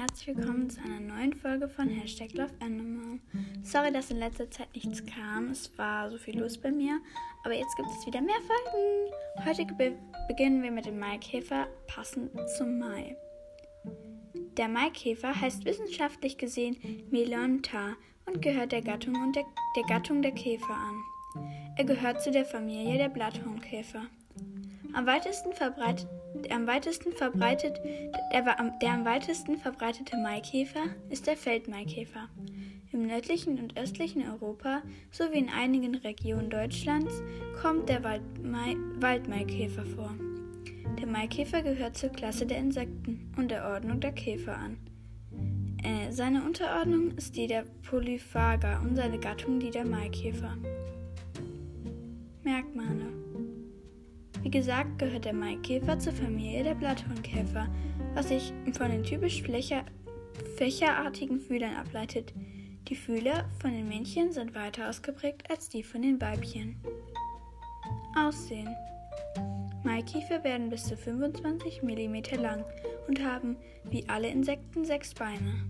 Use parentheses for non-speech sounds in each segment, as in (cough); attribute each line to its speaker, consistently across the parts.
Speaker 1: herzlich willkommen zu einer neuen Folge von Hashtag Love Animal. Sorry, dass in letzter Zeit nichts kam. Es war so viel los bei mir. Aber jetzt gibt es wieder mehr Folgen. Heute be beginnen wir mit dem Maikäfer, passend zum Mai. Der Maikäfer heißt wissenschaftlich gesehen Melonta und gehört der Gattung, der, der Gattung der Käfer an. Er gehört zu der Familie der Blatthornkäfer. Am weitesten verbreitet, der am weitesten verbreitet, der, der am weitesten verbreitete Maikäfer ist der Feldmaikäfer. Im nördlichen und östlichen Europa sowie in einigen Regionen Deutschlands kommt der Waldmai, Waldmaikäfer vor. Der Maikäfer gehört zur Klasse der Insekten und der Ordnung der Käfer an. Äh, seine Unterordnung ist die der Polyphaga und seine Gattung die der Maikäfer. Merkmale wie gesagt, gehört der Maikäfer zur Familie der Blatthornkäfer, was sich von den typisch flächer, fächerartigen Fühlern ableitet. Die Fühler von den Männchen sind weiter ausgeprägt als die von den Weibchen. Aussehen Maikäfer werden bis zu 25 mm lang und haben, wie alle Insekten, sechs Beine.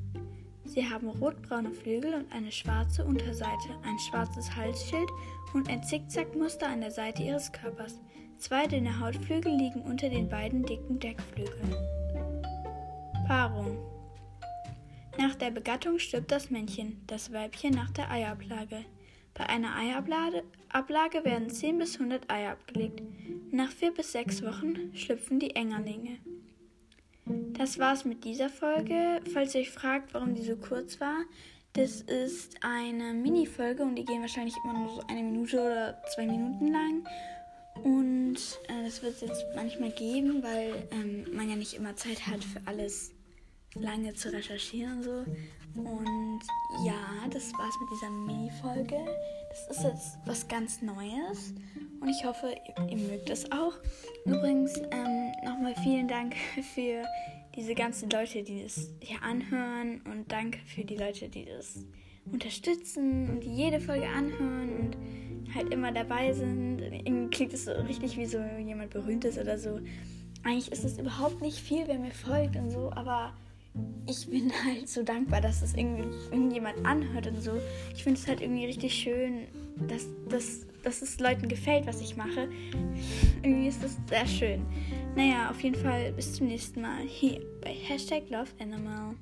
Speaker 1: Sie haben rotbraune Flügel und eine schwarze Unterseite, ein schwarzes Halsschild und ein Zickzackmuster an der Seite ihres Körpers. Zwei dünne Hautflügel liegen unter den beiden dicken Deckflügeln. Paarung Nach der Begattung stirbt das Männchen, das Weibchen nach der Eiablage. Bei einer Eiablage werden 10 bis 100 Eier abgelegt. Nach 4 bis 6 Wochen schlüpfen die Engerlinge. Das war's mit dieser Folge. Falls ihr euch fragt, warum die so kurz war, das ist eine Mini-Folge und die gehen wahrscheinlich immer nur so eine Minute oder zwei Minuten lang. Und äh, das wird es jetzt manchmal geben, weil ähm, man ja nicht immer Zeit hat für alles lange zu recherchieren und so. Und ja, das war's mit dieser Mini-Folge. Das ist jetzt was ganz Neues und ich hoffe, ihr, ihr mögt es auch. Übrigens, ähm, nochmal vielen Dank (laughs) für diese ganzen Leute, die das hier anhören und danke für die Leute, die das unterstützen und die jede Folge anhören und halt immer dabei sind. Irgendwie klingt es so richtig wie so jemand Berühmtes oder so. Eigentlich ist es überhaupt nicht viel, wer mir folgt und so, aber ich bin (laughs) halt so dankbar, dass es irgendjemand anhört und so. Ich finde es halt irgendwie richtig schön, dass, dass, dass es Leuten gefällt, was ich mache. irgendwie ist das sehr schön. Naja, auf jeden Fall bis zum nächsten Mal hier bei Hashtag Love Animal.